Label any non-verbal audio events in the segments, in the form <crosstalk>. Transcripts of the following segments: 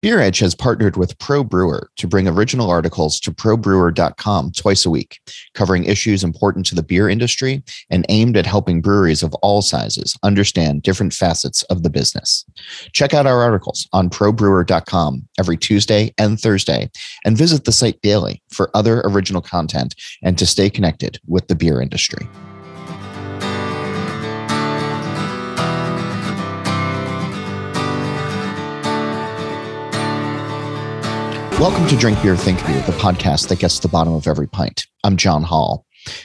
Beer Edge has partnered with Pro Brewer to bring original articles to probrewer.com twice a week, covering issues important to the beer industry and aimed at helping breweries of all sizes understand different facets of the business. Check out our articles on probrewer.com every Tuesday and Thursday, and visit the site daily for other original content and to stay connected with the beer industry. Welcome to Drink Beer, Think Beer, the podcast that gets to the bottom of every pint. I'm John Holl.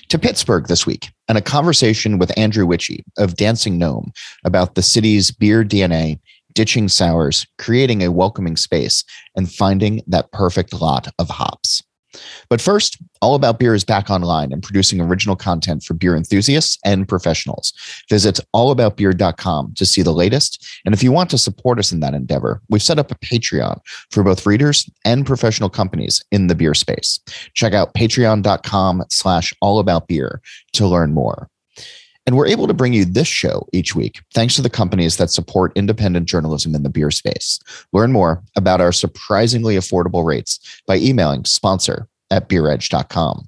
To Pittsburgh this week, and a conversation with Andrew Witchey of Dancing Gnome about the city's beer DNA, ditching sours, creating a welcoming space, and finding that perfect lot of hops. But first, All About Beer is back online and producing original content for beer enthusiasts and professionals. Visit allaboutbeer.com to see the latest. And if you want to support us in that endeavor, we've set up a Patreon for both readers and professional companies in the beer space. Check out patreon.com slash allaboutbeer to learn more. And we're able to bring you this show each week thanks to the companies that support independent journalism in the beer space. Learn more about our surprisingly affordable rates by emailing sponsor at beeredge.com.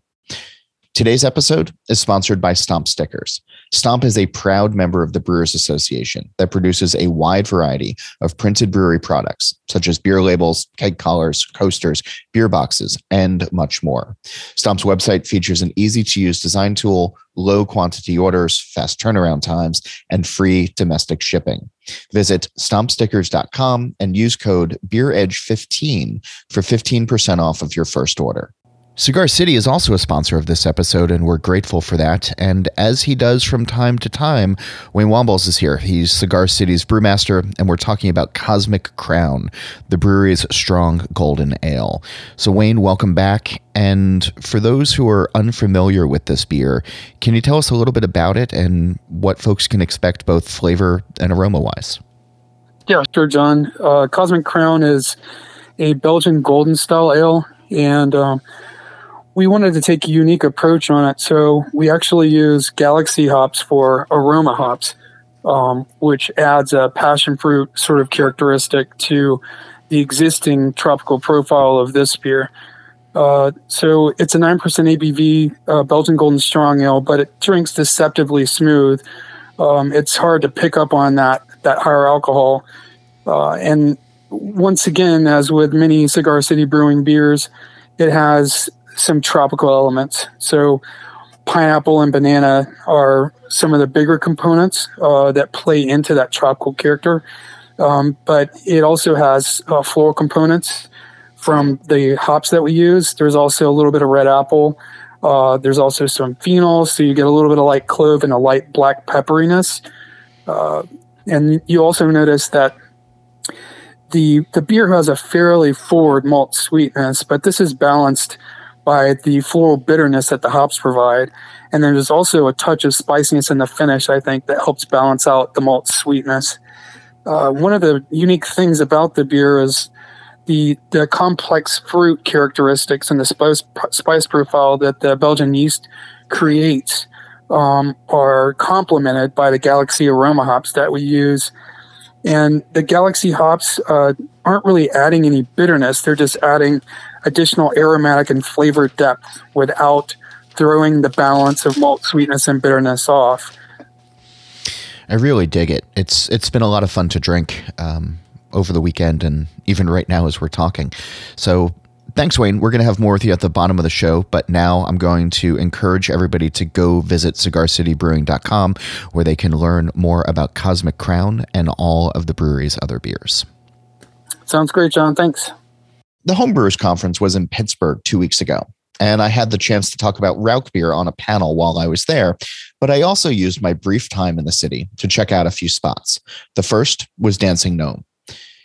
Today's episode is sponsored by Stomp Stickers. Stomp is a proud member of the Brewers Association that produces a wide variety of printed brewery products, such as beer labels, keg collars, coasters, beer boxes, and much more. Stomp's website features an easy to use design tool, low quantity orders, fast turnaround times, and free domestic shipping. Visit stompstickers.com and use code BeerEdge15 for 15% off of your first order. Cigar City is also a sponsor of this episode, and we're grateful for that. And as he does from time to time, Wayne Wambles is here. He's Cigar City's brewmaster, and we're talking about Cosmic Crown, the brewery's strong golden ale. So, Wayne, welcome back. And for those who are unfamiliar with this beer, can you tell us a little bit about it and what folks can expect both flavor and aroma wise? Yeah, sure, John. Uh, Cosmic Crown is a Belgian golden style ale, and um, we wanted to take a unique approach on it. So we actually use galaxy hops for aroma hops, um, which adds a passion fruit sort of characteristic to the existing tropical profile of this beer. Uh, so it's a 9% ABV uh, Belgian Golden Strong Ale, but it drinks deceptively smooth. Um, it's hard to pick up on that, that higher alcohol. Uh, and once again, as with many Cigar City Brewing beers, it has some tropical elements. So, pineapple and banana are some of the bigger components uh, that play into that tropical character. Um, but it also has uh, floral components from the hops that we use. There's also a little bit of red apple. Uh, there's also some phenols, so you get a little bit of light clove and a light black pepperiness. Uh, and you also notice that the the beer has a fairly forward malt sweetness, but this is balanced by the floral bitterness that the hops provide. And there's also a touch of spiciness in the finish, I think, that helps balance out the malt sweetness. Uh, one of the unique things about the beer is the the complex fruit characteristics and the spice, spice profile that the Belgian yeast creates um, are complemented by the Galaxy aroma hops that we use. And the Galaxy hops uh, aren't really adding any bitterness; they're just adding additional aromatic and flavor depth without throwing the balance of malt sweetness and bitterness off. I really dig it. It's it's been a lot of fun to drink um, over the weekend and even right now as we're talking. So thanks, Wayne. We're going to have more with you at the bottom of the show, but now I'm going to encourage everybody to go visit cigarcitybrewing.com where they can learn more about Cosmic Crown and all of the brewery's other beers. Sounds great, John. Thanks. The Homebrewers Conference was in Pittsburgh two weeks ago, and I had the chance to talk about Rauch beer on a panel while I was there. But I also used my brief time in the city to check out a few spots. The first was Dancing Gnome.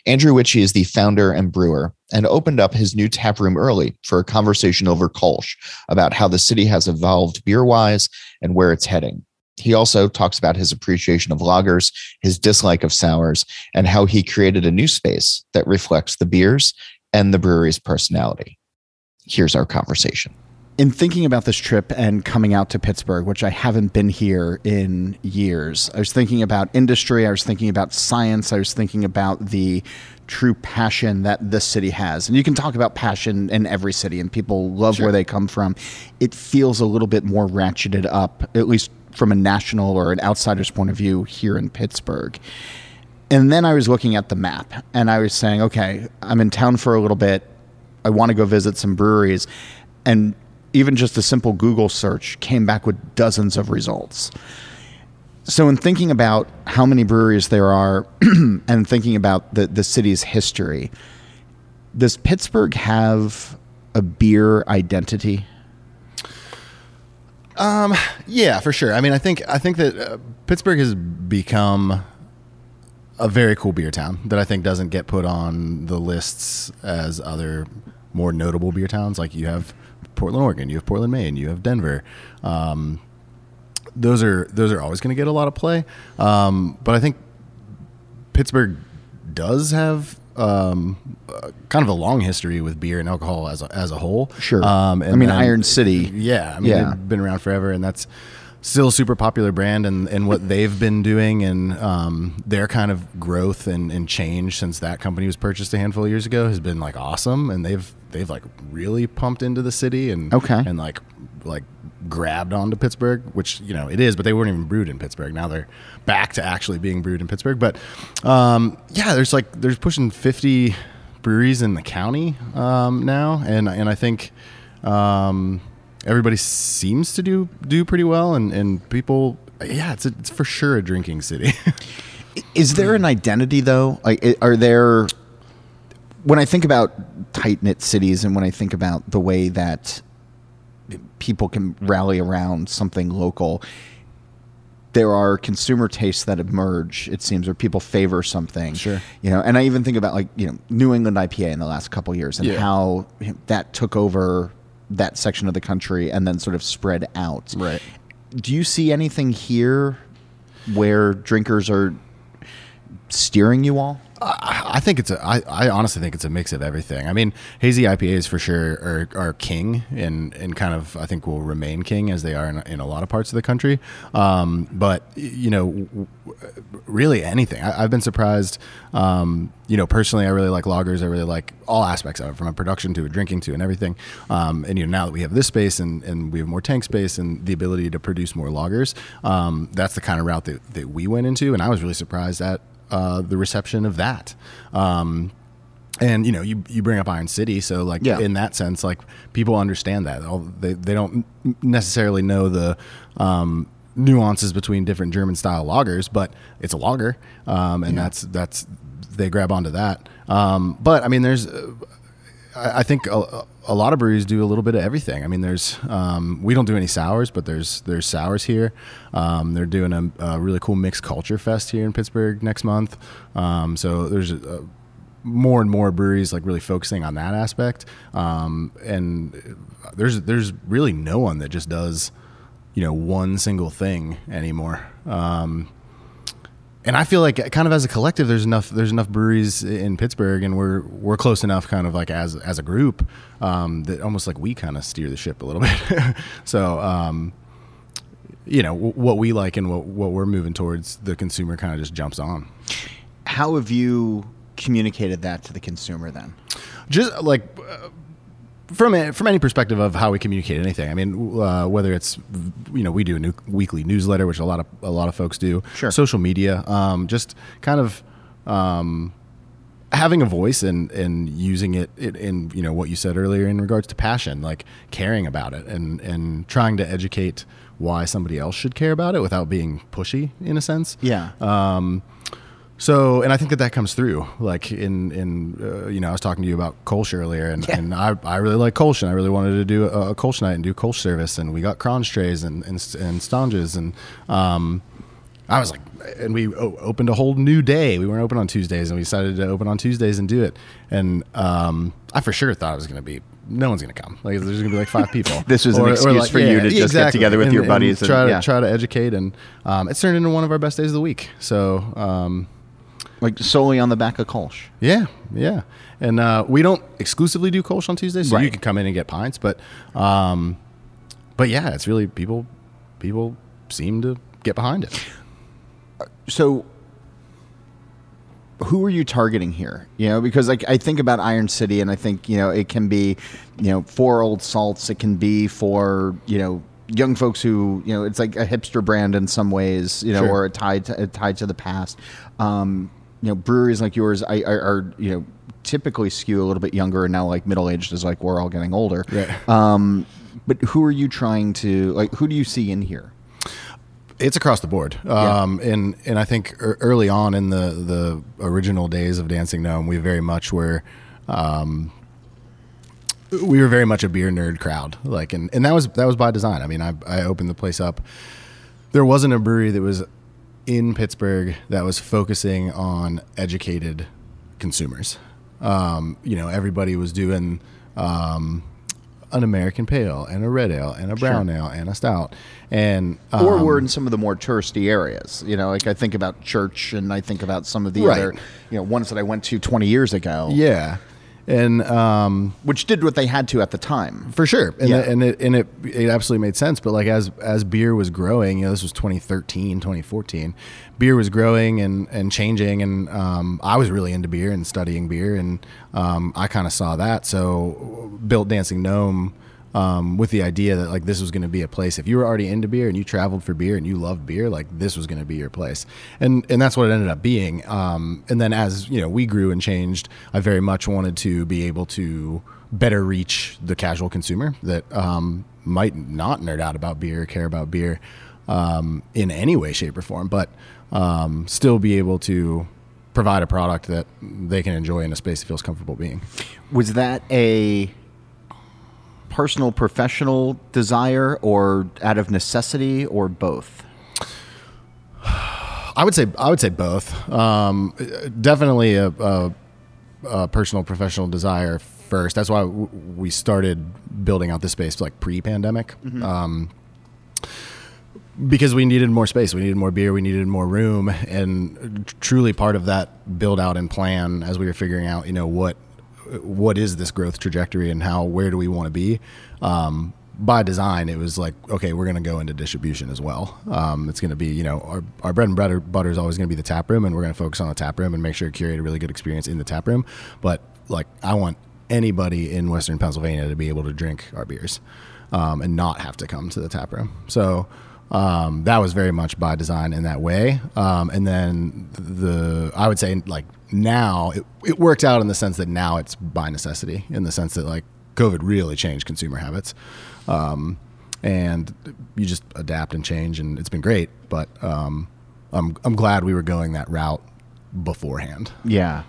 Andrew Witchey is the founder and brewer and opened up his new tap room early for a conversation over Kolsch about how the city has evolved beer wise and where it's heading. He also talks about his appreciation of lagers, his dislike of sours, and how he created a new space that reflects the beers and the brewery's personality. Here's our conversation. in thinking about this trip and coming out to Pittsburgh, which I haven't been here in years, I was thinking about industry, I was thinking about science, I was thinking about the true passion that this city has. And you can talk about passion in every city, and people love sure. where they come from. It feels a little bit more ratcheted up, at least from a national or an outsider's point of view here in Pittsburgh. And then I was looking at the map and I was saying, okay, I'm in town for a little bit. I want to go visit some breweries. And even just a simple Google search came back with dozens of results. So, in thinking about how many breweries there are <clears throat> and thinking about the, the city's history, does Pittsburgh have a beer identity? Um, yeah, for sure. I mean, I think I think that uh, Pittsburgh has become a very cool beer town that I think doesn't get put on the lists as other more notable beer towns. Like you have Portland, Oregon. You have Portland, Maine. You have Denver. Um, those are those are always going to get a lot of play. Um, but I think Pittsburgh does have um, uh, kind of a long history with beer and alcohol as a, as a whole. Sure. Um, I mean, then, Iron City. Yeah. I mean, yeah. they've been around forever, and that's still a super popular brand and, and what they've been doing and um, their kind of growth and, and change since that company was purchased a handful of years ago has been like awesome. And they've they've like really pumped into the city and okay. and like like grabbed onto Pittsburgh which you know it is but they weren't even brewed in Pittsburgh. Now they're back to actually being brewed in Pittsburgh. But um, yeah there's like there's pushing 50 breweries in the county um, now. And and I think um, everybody seems to do do pretty well, and and people, yeah, it's a, it's for sure a drinking city. <laughs> Is there an identity though? Like, are there? When I think about tight knit cities, and when I think about the way that people can rally around something local, there are consumer tastes that emerge. It seems, or people favor something. Sure, you know. And I even think about like you know New England IPA in the last couple years and yeah. how that took over that section of the country and then sort of spread out. Right. Do you see anything here where drinkers are steering you all? I think it's a. I, I honestly think it's a mix of everything. I mean, hazy IPAs for sure are, are king and and kind of I think will remain king as they are in, in a lot of parts of the country. Um, but you know, really anything. I, have been surprised. Um, you know, personally, I really like lagers. I really like all aspects of it, from a production to a drinking to and everything. Um, and you know, now that we have this space and, and we have more tank space and the ability to produce more lagers, um, that's the kind of route that, that we went into. And I was really surprised at uh, the reception of that. Um, and you know, you, you bring up Iron City, so like yeah. in that sense, like people understand that. They they don't necessarily know the um, nuances between different German style lagers, but it's a lager, um, and yeah. that's that's they grab onto that. Um, but I mean, there's uh, I, think a, a, lot of breweries do a little bit of everything. I mean, there's um, we don't do any sours, but there's there's sours here. Um, they're doing a, a, really cool mixed culture fest here in Pittsburgh next month. Um, so there's a, more and more breweries like really focusing on that aspect. Um, and there's there's really no one that just does you know one single thing anymore. Um, and I feel like kind of as a collective, there's enough there's enough breweries in Pittsburgh, and we're we're close enough, kind of like as as a group, um, that almost like we kind of steer the ship a little <laughs> bit. so, um, you know, w- what we like and what what we're moving towards, the consumer kind of just jumps on. How have you communicated that to the consumer then? Just like. Uh, from a, from any perspective of how we communicate anything. I mean, uh, whether it's you know we do a new weekly newsletter, which a lot of a lot of folks do. Sure. Social media, um, just kind of um, having a voice and and using it in, in you know what you said earlier in regards to passion, like caring about it and and trying to educate why somebody else should care about it without being pushy in a sense. Yeah. Um, so, and I think that that comes through. Like in in uh, you know, I was talking to you about Kolsch earlier, and, yeah. and I, I really like Kolsch, and I really wanted to do a, a Kolsch night and do Kolsch service, and we got Kranz trays and and, and Stanges, and um, I was like, and we opened a whole new day. We weren't open on Tuesdays, and we decided to open on Tuesdays and do it. And um, I for sure thought it was going to be no one's going to come. Like there's going to be like five people. <laughs> this was or, an excuse like, for yeah, you to just get together with and, your buddies and, try to yeah. try to educate, and um, it's turned into one of our best days of the week. So. Um, like solely on the back of Kolsch. Yeah, yeah. And uh, we don't exclusively do Kolsch on Tuesdays, so right. you can come in and get pints. But um, but yeah, it's really people people seem to get behind it. So, who are you targeting here? You know, because like I think about Iron City, and I think you know it can be, you know, for old salts. It can be for you know young folks who you know it's like a hipster brand in some ways, you know, Sure. or tied to, tied to the past. Um, you know, breweries like yours I, are, are you know typically skew a little bit younger, and now like middle aged is like we're all getting older. Right. Um, but who are you trying to like? Who do you see in here? It's across the board, um, and and I think early on in the the original days of Dancing Gnome, we very much were. Um, we were very much a beer nerd crowd, like, and, and that was that was by design. I mean, I, I opened the place up. There wasn't a brewery that was in Pittsburgh that was focusing on educated consumers. Um, you know, everybody was doing um, an American pale and a red ale and a brown ale and a stout, and um, or we're in some of the more touristy areas. You know, like I think about church, and I think about some of the Right. other, you know, ones that I went to 20 years ago, yeah, and um, which did what they had to at the time. for sure. And, Yeah. it, and it and it it absolutely made sense. But like as as beer was growing you know this was 2013 2014 beer was growing and and changing. And um, i was really into beer and studying beer. And um, i kind of saw that. So built dancing gnome um, with the idea that like this was going to be a place. If you were already into beer and you traveled for beer and you loved beer like this was going to be your place. And and that's what it ended up being. Um, and then as you know we grew and changed i very much wanted to be able to better reach the casual consumer that um, might not nerd out about beer, care about beer um, in any way, shape, or form, but um, still be able to provide a product that they can enjoy in a space that feels comfortable being. Was that a personal, professional desire, or out of necessity, or both? I would say I would say both. Um, definitely a, a, a personal professional desire first. That's why w- we started building out this space like pre-pandemic. Um, because we needed more space, we needed more beer, we needed more room, and truly part of that build out and plan as we were figuring out, you know, what what is this growth trajectory and how where do we want to be. Um, by design, it was like, okay, we're going to go into distribution as well. Um, it's going to be, you know, our, our bread and butter, butter is always going to be the tap room, and we're going to focus on the tap room and make sure to curate a really good experience in the tap room. But like, I want anybody in Western Pennsylvania to be able to drink our beers um, and not have to come to the tap room. So um, that was very much by design in that way. Um, and then the I would say like now it, it worked out in the sense that now it's by necessity in the sense that like COVID really changed consumer habits. Um, and you just adapt and change and it's been great, but um, I'm, I'm glad we were going that route beforehand. Yeah.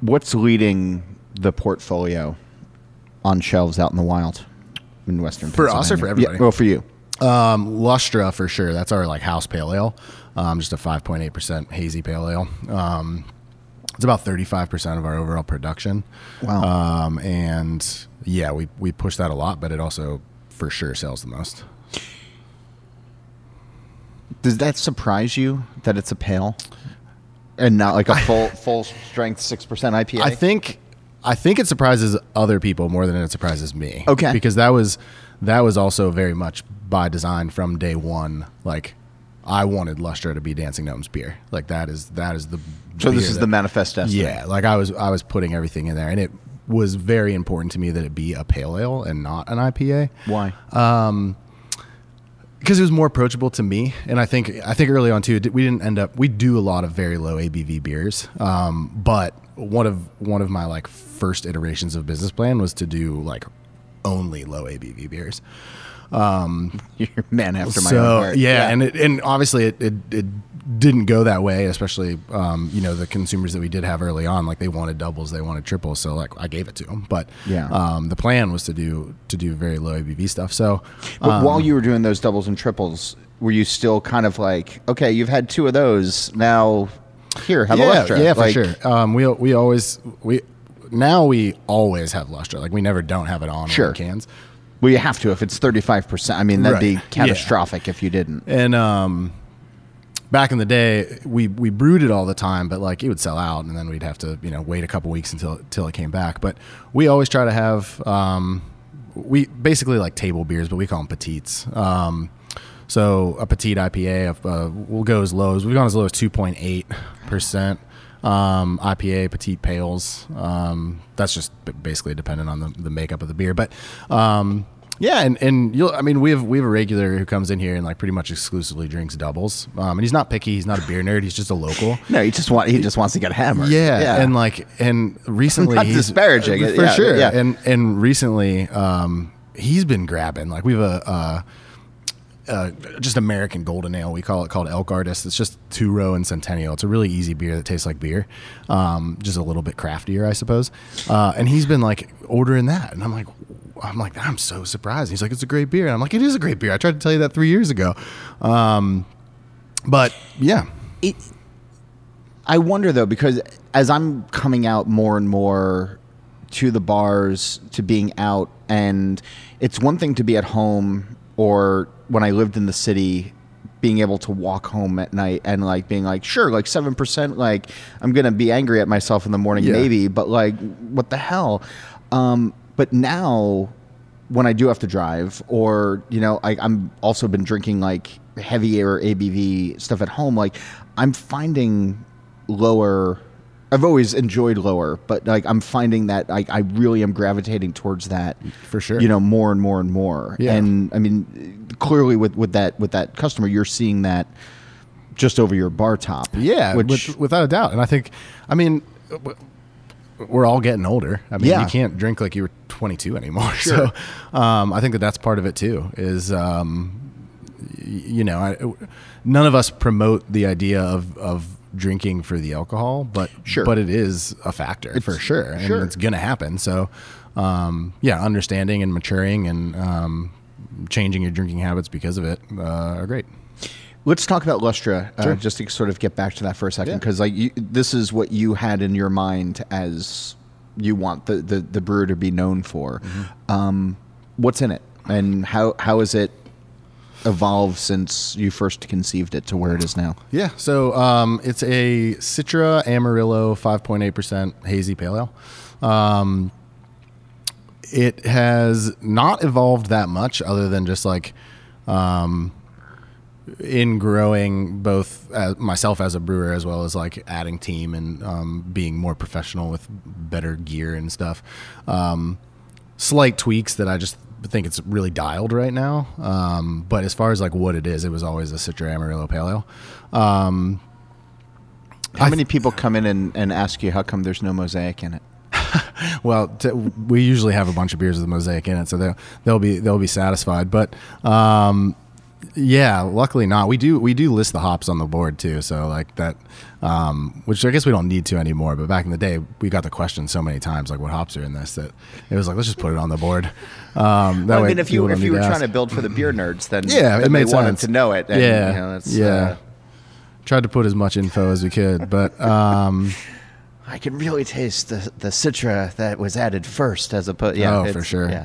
What's leading the portfolio on shelves out in the wild in Western For us or for everybody? Yeah, well, for you. Um, Lustra for sure. That's our like house pale ale. Um, just a 5.8% hazy pale ale. Um, it's about 35% of our overall production. Wow. Um, and yeah, we, we push that a lot, but it also for sure sells the most. Does that surprise you that it's a pale and not like a <laughs> full full strength six percent IPA? I think I think it surprises other people more than it surprises me. Okay. Because that was that was also very much by design from day one. Like I wanted Lustra to be Dancing Gnomes beer. Like that is that is the so. This is that- the manifest destiny. Yeah, like I was I was putting everything in there and it was very important to me that it be a pale ale and not an IPA Why? Um, because it was more approachable to me and i think i think early on too we didn't end up we do a lot of very low abv beers um, but one of one of my like first iterations of business plan was to do like only low abv beers <laughs> You're man after my so own heart. yeah, and it, and obviously it, it, it didn't go that way especially um, you know the consumers that we did have early on like they wanted doubles they wanted triples so like i gave it to them but Yeah. um, the plan was to do to do very low abv stuff so But um, while you were doing those doubles and triples, were you still kind of like, okay, you've had two of those, now here, have a yeah, Lustra? Yeah, for Like, sure. Um, we we always we now we always have Lustra. Like we never don't have it on Sure. our cans. Well, you have to if it's thirty five percent. I mean, that'd be Right. catastrophic if you didn't. And um, back in the day, we we brewed it all the time, but like it would sell out, and then we'd have to you know wait a couple weeks until until it came back. But we always try to have um, we basically like table beers, but we call them petites. Um, so a petite IPA uh, will go as low as we've gone as low as two point eight percent. Um, IPA, petite pales. Um, that's just basically dependent on the, the makeup of the beer, but um, yeah, and, and you'll I mean we have we have a regular who comes in here and like pretty much exclusively drinks doubles. Um, and he's not picky, he's not a beer nerd, he's just a local. <laughs> no, he just want he just wants to get hammered. Yeah, yeah. and like and recently <laughs> not disparaging uh, for yeah, sure. Yeah. And and recently um, he's been grabbing like we have a uh, uh, just American golden ale. We call it called Elk Artist. It's just two row and Centennial. It's a really easy beer that tastes like beer, um, just a little bit craftier, I suppose. Uh, and he's been like ordering that, and I'm like, I'm like, I'm so surprised. He's like, it's a great beer, and I'm like, it is a great beer. I tried to tell you that three years ago, um, but yeah. It, I wonder though, because as I'm coming out more and more to the bars, to being out, and it's one thing to be at home or when I lived in the city, being able to walk home at night and like being like, sure, like seven percent, like I'm gonna be angry at myself in the morning, yeah. maybe, but like, what the hell? Um, but now, when I do have to drive, or you know, I, I'm also been drinking like heavier ABV stuff at home, like I'm finding lower I've always enjoyed lower, but like I'm finding that like I really am gravitating towards that for sure. You know, more and more and more. Yeah. And I mean, clearly with with that with that customer, you're seeing that just over your bar top. Yeah, which, with, without a doubt. And I think, I mean, we're all getting older. I mean, yeah. you can't drink like you were 22 anymore. <laughs> Sure. So, um, I think that that's part of it too. Is um, you know, I, none of us promote the idea of of drinking for the alcohol, but sure. but it is a factor it's, for sure, and sure. it's going to happen. So, um, yeah, understanding and maturing and um, changing your drinking habits because of it uh, are great. Let's talk about Lustra, uh, just to sort of get back to that for a second, because yeah. like you, this is what you had in your mind as you want the, the, the brewer to be known for. Mm-hmm. Um, what's in it, and how how is it evolved since you first conceived it to where it is now? Yeah, so um, it's a Citra Amarillo 5.8% hazy pale ale. Um, it has not evolved that much other than just like um, in growing both as myself as a brewer as well as like adding team and um, being more professional with better gear and stuff. Um, slight tweaks that I just think it's really dialed right now. Um, but as far as like what it is, it was always a Citra Amarillo Pale Ale. Um, how I many people come in and, and ask you how come there's no mosaic in it? <laughs> well, t- we usually have a bunch of beers with mosaic in it, so they'll they'll be they'll be satisfied. But um, yeah, luckily not. We do we do list the hops on the board too, so like that, um, which I guess we don't need to anymore. But back in the day, we got the question so many times, like what hops are in this, that it was like let's just put it on the board. Um, that well, I mean, if you if you were trying to build for the beer nerds, then yeah, then it made sense to know it. And, yeah, you know, yeah. Uh, Tried to put as much info as we could, but. Um, <laughs> I can really taste the the citra that was added first, as opposed. Yeah, oh, for sure. Yeah.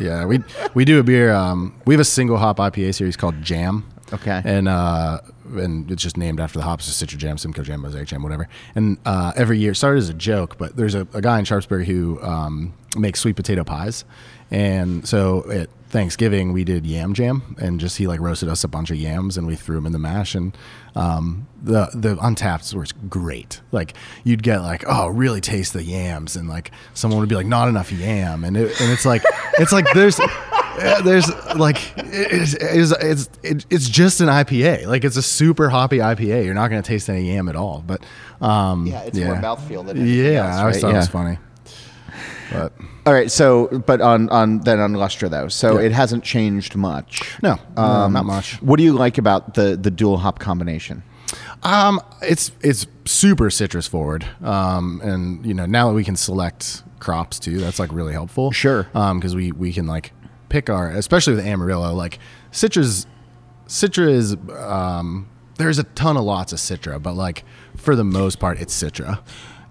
Yeah, we we do a beer. Um, we have a single hop IPA series called Jam. Okay. And uh, and it's just named after the hops, so Citra Jam, Simcoe Jam, Mosaic Jam, whatever. And uh, every year, started as a joke, but there's a, a guy in Sharpsburg who um, makes sweet potato pies, and so at Thanksgiving we did yam jam, and just he like roasted us a bunch of yams, and we threw them in the mash, and um, the the Untappds were great. Like you'd get like, oh, really taste the yams, and like someone would be like, not enough yam, and it, and it's like it's like there's <laughs> there's like it's it's it's, it's just an IPA. Like it's a super hoppy IPA. You're not going to taste any yam at all. But um, yeah, it's yeah. more mouthfeel than yeah. Else, I always thought yeah. it was funny. But all right, so but on on then on Lustra though, so yeah. it hasn't changed much. No, um, not much. What do you like about the the dual hop combination? Um, it's it's super citrus forward. Um, and you know now that we can select crops too, that's like really helpful. Sure. Um, because we we can like pick our, especially with Amarillo, like citrus. citrus. um, there's a ton of lots of Citra, but like for the most part, it's Citra.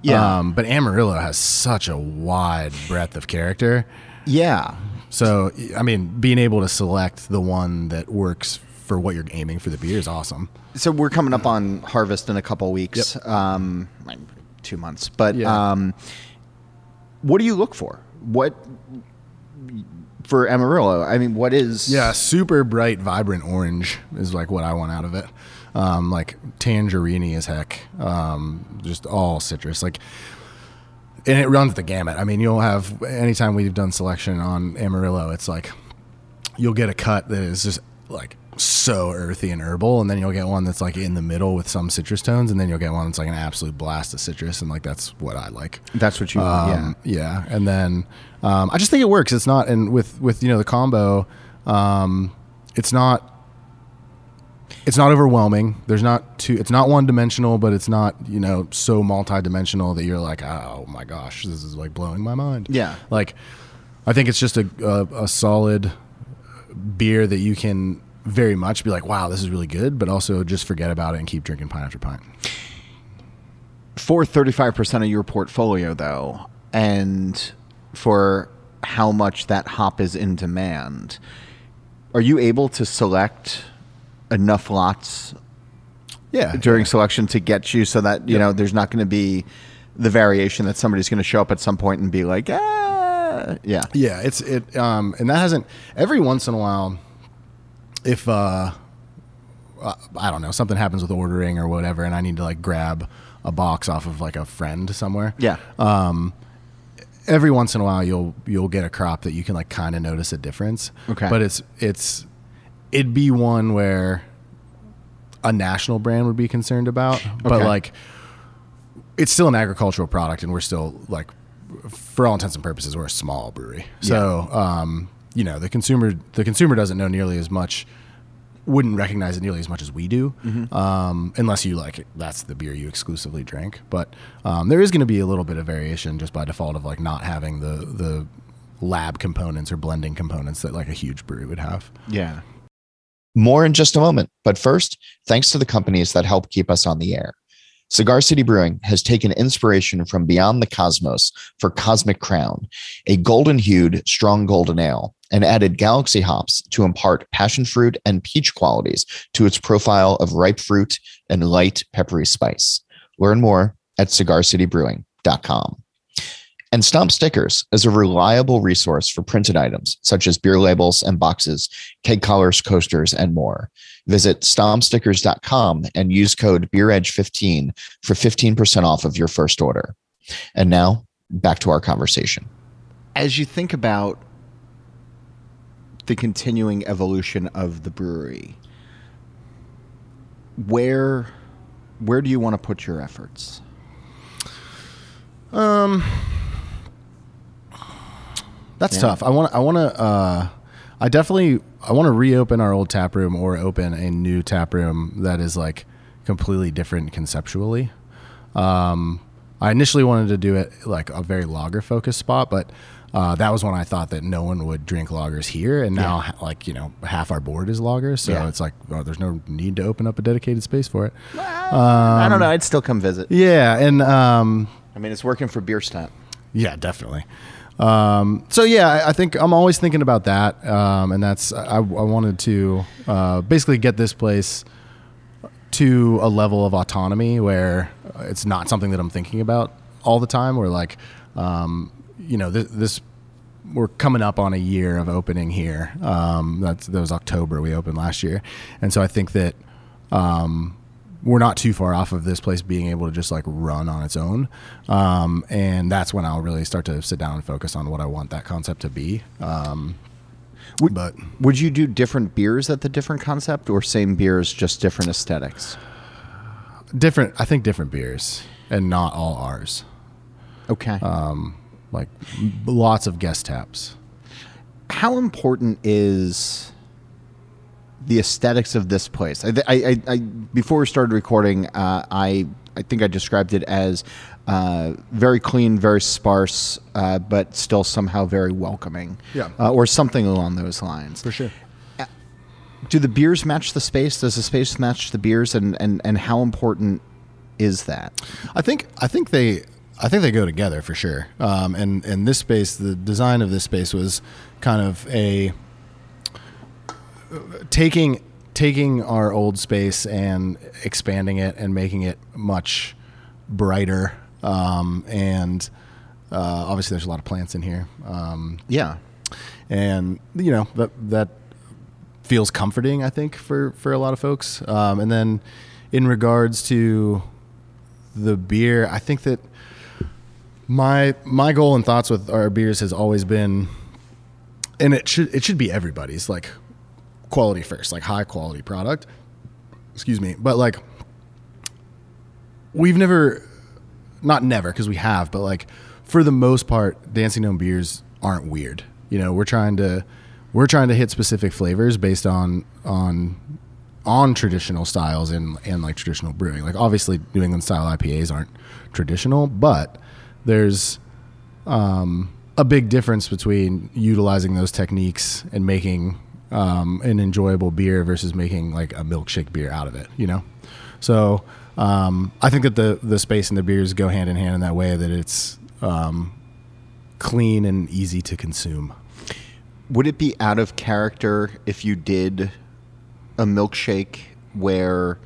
Yeah. Um, but Amarillo has such a wide breadth of character. Yeah. So, I mean, being able to select the one that works for what you're aiming for the beer is awesome. So we're coming up on harvest in a couple weeks, yep. um, two months. But yeah. um, what do you look for? What for Amarillo? I mean, what is Yeah, super bright, vibrant orange is like what I want out of it. Um, like tangerine as heck. Um, just all citrus. Like, and it runs the gamut. I mean, you'll have anytime we've done selection on Amarillo, it's like you'll get a cut that is just like so earthy and herbal, and then you'll get one that's like in the middle with some citrus tones, and then you'll get one that's like an absolute blast of citrus, and like that's what I like. That's what you. Um, yeah. and then um, I just think it works. It's not, and with with you know the combo, um, it's not. It's not overwhelming. There's not too. It's not one dimensional, but it's not you know so multi-dimensional that you're like, oh my gosh, this is like blowing my mind. Yeah. Like, I think it's just a a, a solid beer that you can very much be like, wow, this is really good, but also just forget about it and keep drinking pint after pint. for 35% of your portfolio though and for how much that hop is in demand are you able to select enough lots Yeah. during selection to get you so that you know there's not going to be the variation that somebody's going to show up at some point and be like ah yeah Yeah, it's it um and that hasn't every once in a while if uh uh, I don't know, something happens with ordering or whatever and I need to like grab a box off of like a friend somewhere. yeah Um every once in a while you'll you'll get a crop that you can like kind of notice a difference. Okay. But it's it's it'd be one where a national brand would be concerned about, but Okay. like it's still an agricultural product and we're still like for all intents and purposes we're a small brewery. So, um you know, the consumer the consumer doesn't know nearly as much wouldn't recognize it nearly as much as we do, um, unless you like it, that's the beer you exclusively drink. But um, there is going to be a little bit of variation just by default of like not having the the lab components or blending components that like a huge brewery would have. yeah More in just a moment. But first, thanks to the companies that help keep us on the air. Cigar City Brewing has taken inspiration from beyond the cosmos for Cosmic Crown, a golden hued, strong golden ale, and added galaxy hops to impart passion fruit and peach qualities to its profile of ripe fruit and light, peppery spice. Learn more at cigarcitybrewing.com. And Stomp Stickers is a reliable resource for printed items such as beer labels and boxes, keg collars, coasters, and more. Visit stompstickers.com and use code BeerEdge15 for 15% off of your first order. And now back to our conversation. as you think about the continuing evolution of the brewery where where do you want to put your efforts Um, that's Yeah. tough. I want. I want to. Uh, I definitely. I want to reopen our old tap room or open a new tap room that is like completely different conceptually. Um, I initially wanted to do it like a very lager focused spot, but uh, that was when I thought that no one would drink lagers here, and now ha- like you know half our board is lagers, so Yeah. it's like oh, there's no need to open up a dedicated space for it. i don't know i'd still come visit Yeah, and um, i mean it's working for Bierstadt yeah, definitely. Um, so yeah, I, I think I'm always thinking about that, um, and that's I, I wanted to uh, basically get this place to a level of autonomy where it's not something that I'm thinking about all the time. Where like, um, you know, this, this we're coming up on a year of opening here. Um, that's that was October we opened last year, and so I think that um, we're not too far off of this place being able to just like run on its own. Um, and that's when I'll really start to sit down and focus on what I want that concept to be. Um, Would- but would you do different beers at the different concept or same beers just different aesthetics different, I think different beers and not all ours. okay Like lots of guest taps. how important is the aesthetics of this place? I, I, I, I before we started recording, uh, I I think I described it as uh, very clean, very sparse, uh, but still somehow very welcoming. Yeah. uh, or something along those lines. For sure. Do the beers match the space? Does the space match the beers? And and and how important is that? I think I think they I think they go together for sure. Um, and and this space, the design of this space was kind of a taking taking our old space and expanding it and making it much brighter. Um, and uh, obviously, there's a lot of plants in here. Um, Yeah. and you know that that feels comforting. I think for for a lot of folks. Um, and then in regards to the beer, I think that my my goal and thoughts with our beers has always been, and it should it should be everybody's like quality first, like high quality product. Excuse me, but like we've never, not never because we have, but like for the most part, Dancing Gnome beers aren't weird. You know, we're trying to we're trying to hit specific flavors based on on on traditional styles and and like traditional brewing. Like obviously New England style IPAs aren't traditional, but there's um, a big difference between utilizing those techniques and making um, an enjoyable beer versus making like a milkshake beer out of it. You know, so um, I think that the the space and the beers go hand in hand in that way that it's um, clean and easy to consume. Would it be out of character if you did a milkshake where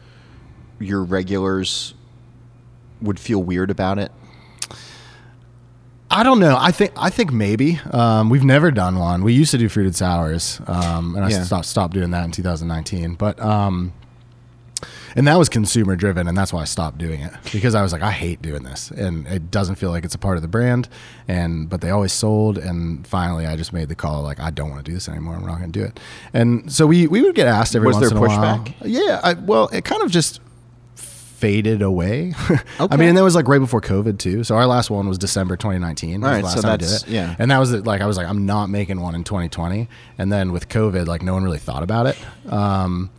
your regulars would feel weird about it? I don't know. I think I think maybe um, we've never done one. We used to do fruited sours, um, and I Yeah. stopped stopped doing that in 2019. But um, and that was consumer driven, and that's why I stopped doing it because I was like, I hate doing this, and it doesn't feel like it's a part of the brand. And but they always sold, and finally, I just made the call like I don't want to do this anymore. I'm not going to do it. And so we we would get asked every Was once there in a while. pushback? Yeah. I, well, it kind of just faded away. <laughs> I mean, and that was like right before COVID too. So our last one was December 2019. was the right, last so time we did that's- it. yeah. And that was it, like I was like I'm not making one in 2020. And then with COVID, like no one really thought about it. Um,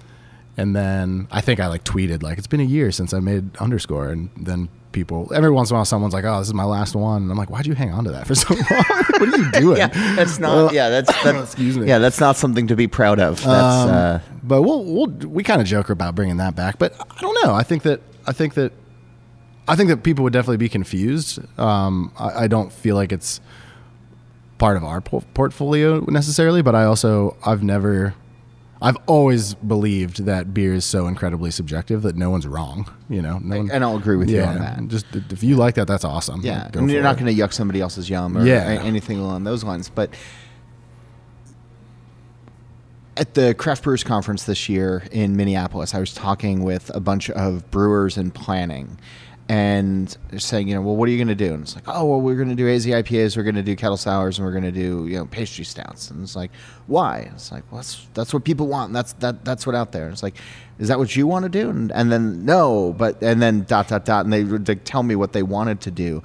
and then I think I like tweeted like it's been a year since I made underscore, and then people every once in a while someone's like, oh, this is my last one, and I'm like, why'd you hang on to that for so <laughs> long? <laughs> what are you doing? Yeah, that's not. Well, yeah, that's that, excuse me. Yeah, that's not something to be proud of. That's Um, uh, but we'll we'll we kind of joke about bringing that back, but I don't know. I think that I think that I think that people would definitely be confused. Um, I, I don't feel like it's part of our por- portfolio necessarily, but I also I've never. I've always believed that beer is so incredibly subjective that no one's wrong. You know, no one, and I'll agree with you on that. Just if you like that, that's awesome. Yeah, Like, and you're not going to yuck somebody else's yum or Yeah. anything along those lines. But at the craft brewers conference this year in Minneapolis, I was talking with a bunch of brewers and planning, and saying, you know, well, what are you going to do? And it's like, oh, well, we're going to do hazy IPAs, we're going to do kettle sours, and we're going to do you know pastry stouts. And it's like, why? It's like, well, that's that's what people want. And that's that that's what out there. And it's like, is that what you want to do? And, and then no, but and then dot dot dot, and they would tell me what they wanted to do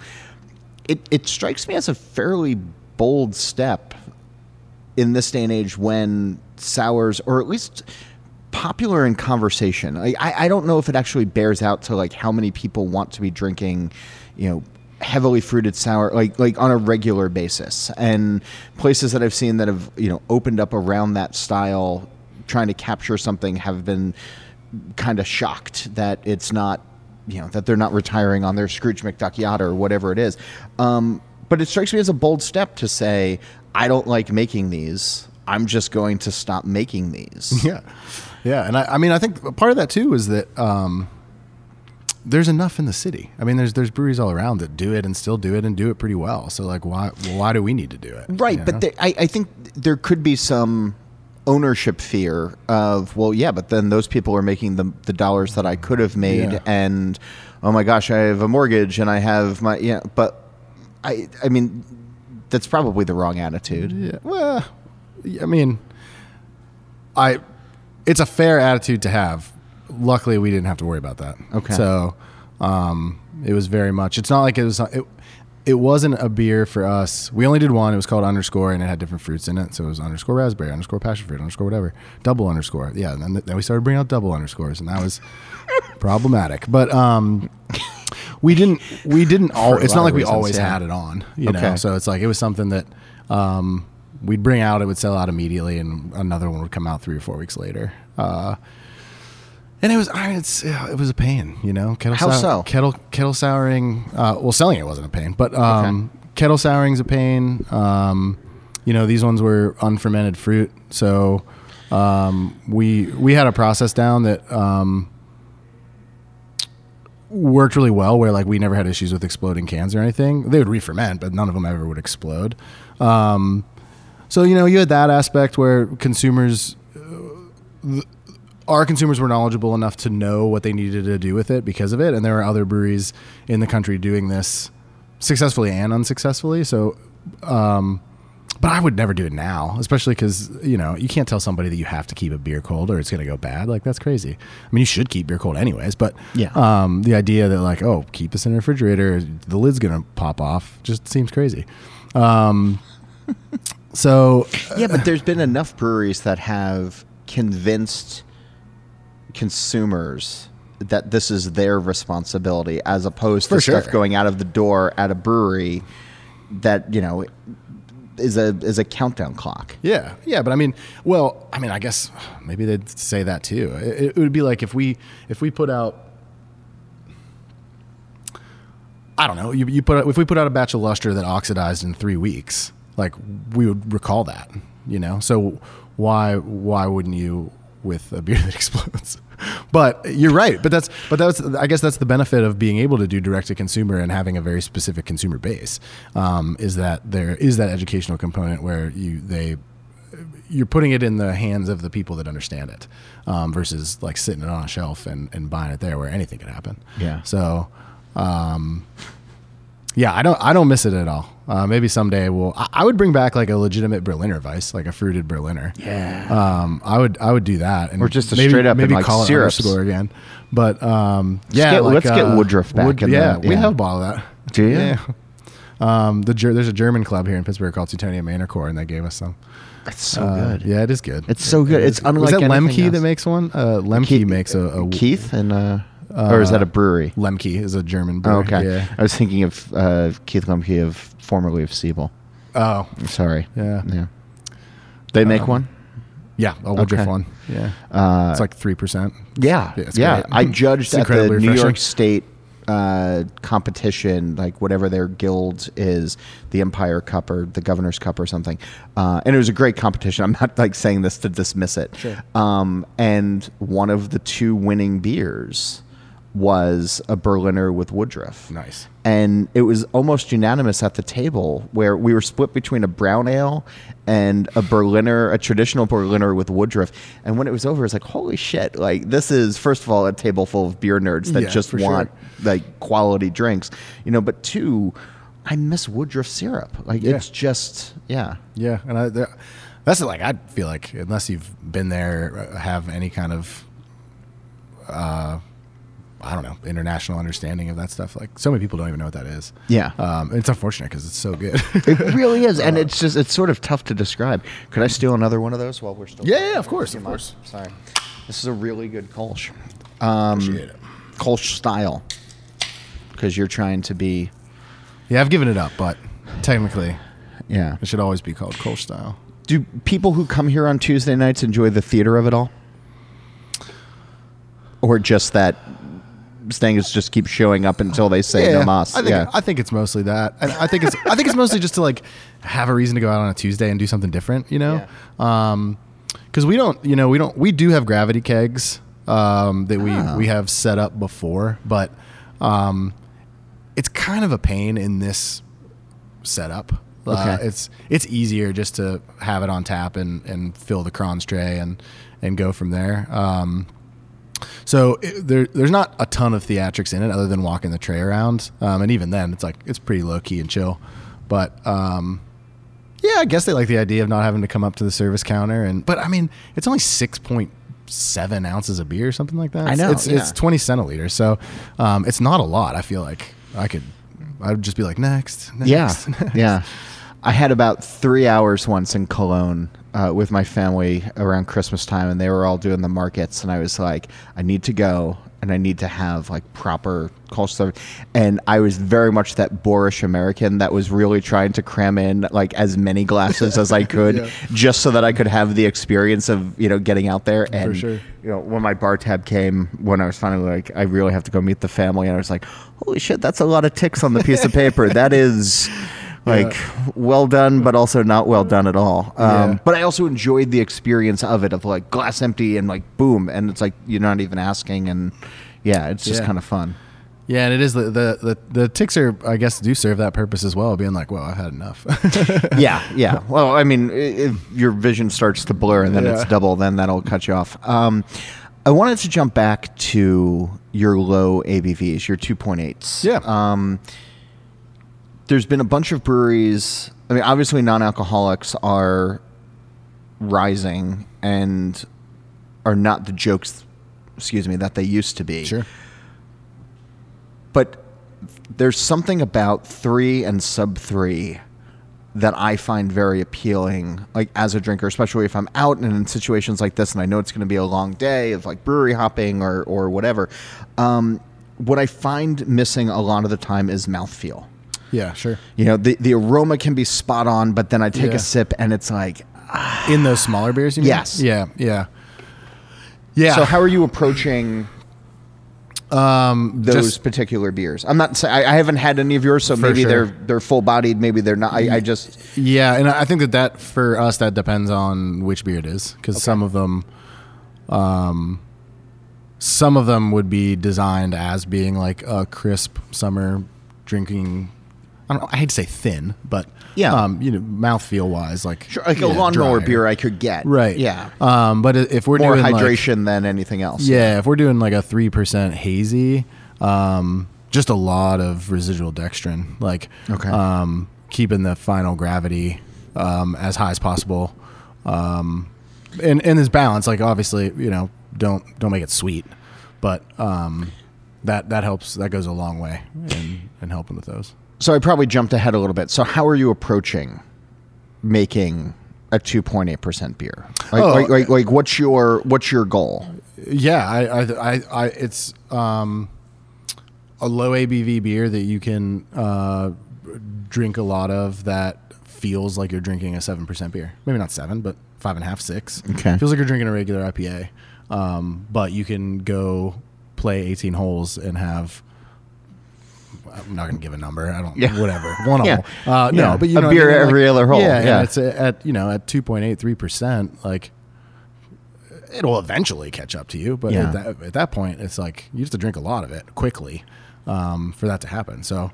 it, it strikes me as a fairly bold step in this day and age when sours, or at least popular in conversation. I, I, don't know if it actually bears out to like how many people want to be drinking, you know, heavily fruited sour like like on a regular basis. And places that I've seen that have you know opened up around that style, trying to capture something, have been kind of shocked that it's not you know that they're not retiring on their Scrooge McDuck yacht or whatever it is. Um, but it strikes me as a bold step to say, I don't like making these. I'm just going to stop making these. <laughs> Yeah, yeah, and I, I mean, I think part of that too is that um, there's enough in the city. I mean, there's there's breweries all around that do it and still do it and do it pretty well. So like, why why do we need to do it? Right, you but there, I, I think there could be some ownership fear of well yeah but then those people are making the, the dollars that i could have made Yeah. and oh my gosh i have a mortgage and i have my yeah but i i mean that's probably the wrong attitude Yeah. Well, I mean, I it's a fair attitude to have. Luckily, we didn't have to worry about that. Okay. So, um, it was very much. It's not like it was. It, it wasn't a beer for us. We only did one. It was called underscore, and it had different fruits in it. So it was underscore raspberry, underscore passion fruit, underscore whatever, double underscore. Yeah, and then, then we started bringing out double underscores, and that was <laughs> problematic. But um, we didn't. We didn't. All, it's not like we reasons, always yeah. had it on. You Okay. know. So it's like it was something that um, we'd bring out. It would sell out immediately, and another one would come out three or four weeks later. Uh, and it was, I mean, it's it was a pain, you know. Kettle How so? Kettle kettle souring. Uh, well, selling it wasn't a pain, but um, kettle souring's a pain. Um, you know, these ones were unfermented fruit, so um, we we had a process down that um, worked really well. Where like we never had issues with exploding cans or anything. They would re-ferment, but none of them ever would explode. Um, So you know, you had that aspect where consumers, uh, our consumers were knowledgeable enough to know what they needed to do with it because of it, and there are other breweries in the country doing this successfully and unsuccessfully. So, um, but I would never do it now, especially because you know you can't tell somebody that you have to keep a beer cold or it's going to go bad. Like that's crazy. I mean, you should keep beer cold anyways, but Yeah. um, the idea that like oh, keep this in the refrigerator, the lid's going to pop off, just seems crazy. Um, <laughs> so yeah, but there's been enough breweries that have convinced consumers that this is their responsibility as opposed to sure. stuff going out of the door at a brewery that, you know, is a is a countdown clock. Yeah, yeah, but I mean, well, I mean, I guess maybe they'd say that too. It, it would be like if we if we put out, I don't know, you, you put if we put out a batch of luster that oxidized in three weeks, like we would recall that, you know. So why why wouldn't you with a beer <laughs> that explodes? <laughs> But you're right. But that's but that's I guess that's the benefit of being able to do direct to consumer and having a very specific consumer base um, is that there is that educational component where you they you're putting it in the hands of the people that understand it um, versus like sitting it on a shelf and, and buying it there where anything could happen. Yeah. So, um, yeah, I don't I don't miss it at all. Uh, maybe someday we'll. I, I would bring back like a legitimate Berliner Weiss, like a fruited Berliner. Yeah. Um, I would I would do that, and Or just a maybe, straight up maybe like, call syrups. it underscore again. But um, Let's yeah, get- like, let's get uh, Woodruff back in yeah, the- we have a bottle of that. Do you? Yeah. Um, the there's a German club here in Pittsburgh called Teutonia Manor and they gave us some. That's so Uh, good. Yeah, it is good. It's so good. it It's is- unlike Was that Lemke else. that makes one? Uh, Lemke Keith- makes a, a Keith and uh, or is that a brewery? Lemcke is a German Oh, brewery. okay. Yeah. I was thinking of uh, Keith Lemke of formerly of Siebel. Oh, Sorry. yeah. Yeah. They make Um, one? Yeah, a Woodruff Okay. one. Yeah. Uh, it's like 3%. Yeah, Yeah, yeah. I judged at the incredibly New York. State uh, competition, like whatever their guild is, the Empire Cup or the Governor's Cup or something, uh, and it was a great competition. I'm not like saying this to dismiss it. Sure. Um, and one of the two winning beers was a Berliner with Woodruff Nice. and it was almost unanimous at the table where we were split between a brown ale and a Berliner, a traditional Berliner with Woodruff. And when it was over, it's like, holy shit! Like this is first of all a table full of beer nerds that Yeah, just want sure. like quality drinks, you know. But two, I miss Woodruff syrup. Like Yeah. it's just yeah. Yeah, and I, that's like I feel like unless you've been there, uh, have any kind of, uh, I don't know, international understanding of that stuff. Like so many people don't even know what that is. Yeah. um, it's unfortunate because it's so good. It really is, and <laughs> it's just it's sort of tough to describe. Could I steal another one of those while we're still? Yeah, yeah, of course, of mind? course. Sorry, this is a really good Kolsch. Um, Appreciate it. Kolsch style, because you're trying to be yeah, I've given it up, but technically, yeah. it should always be called Kolsch style. Do people who come here on Tuesday nights enjoy the theater of it all, or just that things just keep showing up until they say no mas? I think yeah, I think it's mostly that. And I think it's I think it's mostly just to like have a reason to go out on a Tuesday and do something different, you know? Um 'cause because we don't, you know, we don't we do have gravity kegs um, that we Oh. we have set up before, but um, it's kind of a pain in this setup. Uh, Okay. it's it's easier just to have it on tap and, and fill the Kranz tray and and go from there. Um, so it, there, there's not a ton of theatrics in it other than walking the tray around, um, and even then, it's like it's pretty low key and chill. But um, yeah, I guess they like the idea of not having to come up to the service counter. And but I mean, it's only six point seven ounces of beer or something like that. I know, it's it's twenty centiliters, so um, it's not a lot. I feel like I could, I would just be like next, <laughs> next yeah, next. yeah. I had about three hours once in Cologne uh, with my family around Christmas time, and they were all doing the markets, and I was like, I need to go, and I need to have like proper Kolsch. And I was very much that boorish American that was really trying to cram in like as many glasses as I <laughs> could, Yeah. just so that I could have the experience of you know getting out there. And sure. you know, when my bar tab came, when I was finally like, I really have to go meet the family, and I was like, holy shit, that's a lot of ticks on the piece of paper. That is like well done, but also not well done at all. Um, Yeah. But I also enjoyed the experience of it, of like glass empty and like boom, and it's like you're not even asking, and yeah, it's just Yeah. kind of fun. Yeah, and it is the, the the the ticks are I guess do serve that purpose as well, being like, well, I've had enough. <laughs> yeah, yeah. Well, I mean, if your vision starts to blur and then Yeah. it's double, then that'll cut you off. Um, I wanted to jump back to your low ABVs, your 2.8s. Yeah. Um, there's been a bunch of breweries. I mean, obviously, non-alcoholics are rising and are not the jokes, excuse me, that they used to be. sure. But there's something about three and sub three that I find very appealing, like as a drinker, especially if I'm out and in situations like this, and I know it's going to be a long day of like brewery hopping or or whatever. Um, what I find missing a lot of the time is mouthfeel. Yeah, sure. You know, the the aroma can be spot on, but then I take Yeah. a sip and it's like, In those smaller beers, you mean? Yes. Yeah, yeah. Yeah. so how are you approaching? um Those just particular beers. I'm not. I, I haven't had any of yours, so maybe sure. they're they're full bodied. Maybe they're not. I, I just Yeah, and I think that that for us that depends on which beer it is because some of them, um, some of them would be designed as being like a crisp summer drinking. I don't. I hate to say thin, but Yeah. um, you know, mouthfeel wise, like Sure, like a yeah, lawnmower beer I could get. right? Yeah. Um, but if we're More doing like- hydration than anything else. yeah, if we're doing like a three percent hazy, um, just a lot of residual dextrin, like Okay. um, keeping the final gravity um, as high as possible, um, and and this balance. Like obviously, you know, don't don't make it sweet, but um, that that helps. That goes a long way in in helping with those. So I probably jumped ahead a little bit. So how are you approaching making a 2.8% beer? Like, Oh. like, like, like what's your what's your goal? Yeah, I, I, I, I it's um, a low ABV beer that you can uh, drink a lot of that feels like you're drinking a seven percent beer. Maybe not seven, but five and a half, six. Okay. feels like you're drinking a regular IPA. Um, but you can go play 18 holes and have. I'm not going to give a number. I don't. Yeah. Whatever. One Yeah. hole. Uh, no, but you A know what I beer mean? Like- every other hole. Yeah, Yeah. it's at you know at 2.83 percent. Like it'll eventually catch up to you, but Yeah. at, that, at that point, it's like you have to drink a lot of it quickly um, for that to happen. So,